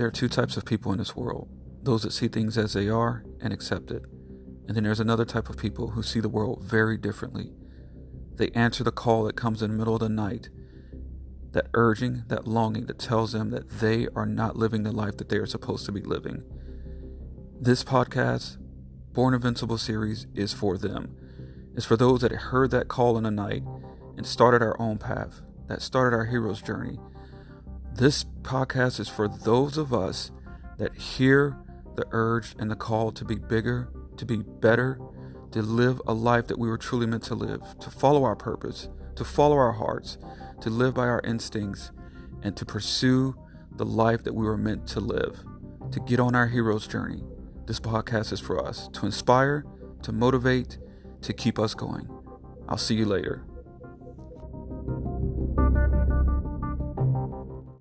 There are two types of people in this world those that see things as they are and accept it. And then there's another type of people who see the world very differently. They answer the call that comes in the middle of the night, that urging, that longing that tells them that they are not living the life that they are supposed to be living. This podcast, Born Invincible series, is for them. It's for those that heard that call in the night and started our own path, that started our hero's journey. This podcast is for those of us that hear the urge and the call to be bigger, to be better, to live a life that we were truly meant to live, to follow our purpose, to follow our hearts, to live by our instincts, and to pursue the life that we were meant to live, to get on our hero's journey. This podcast is for us to inspire, to motivate, to keep us going. I'll see you later.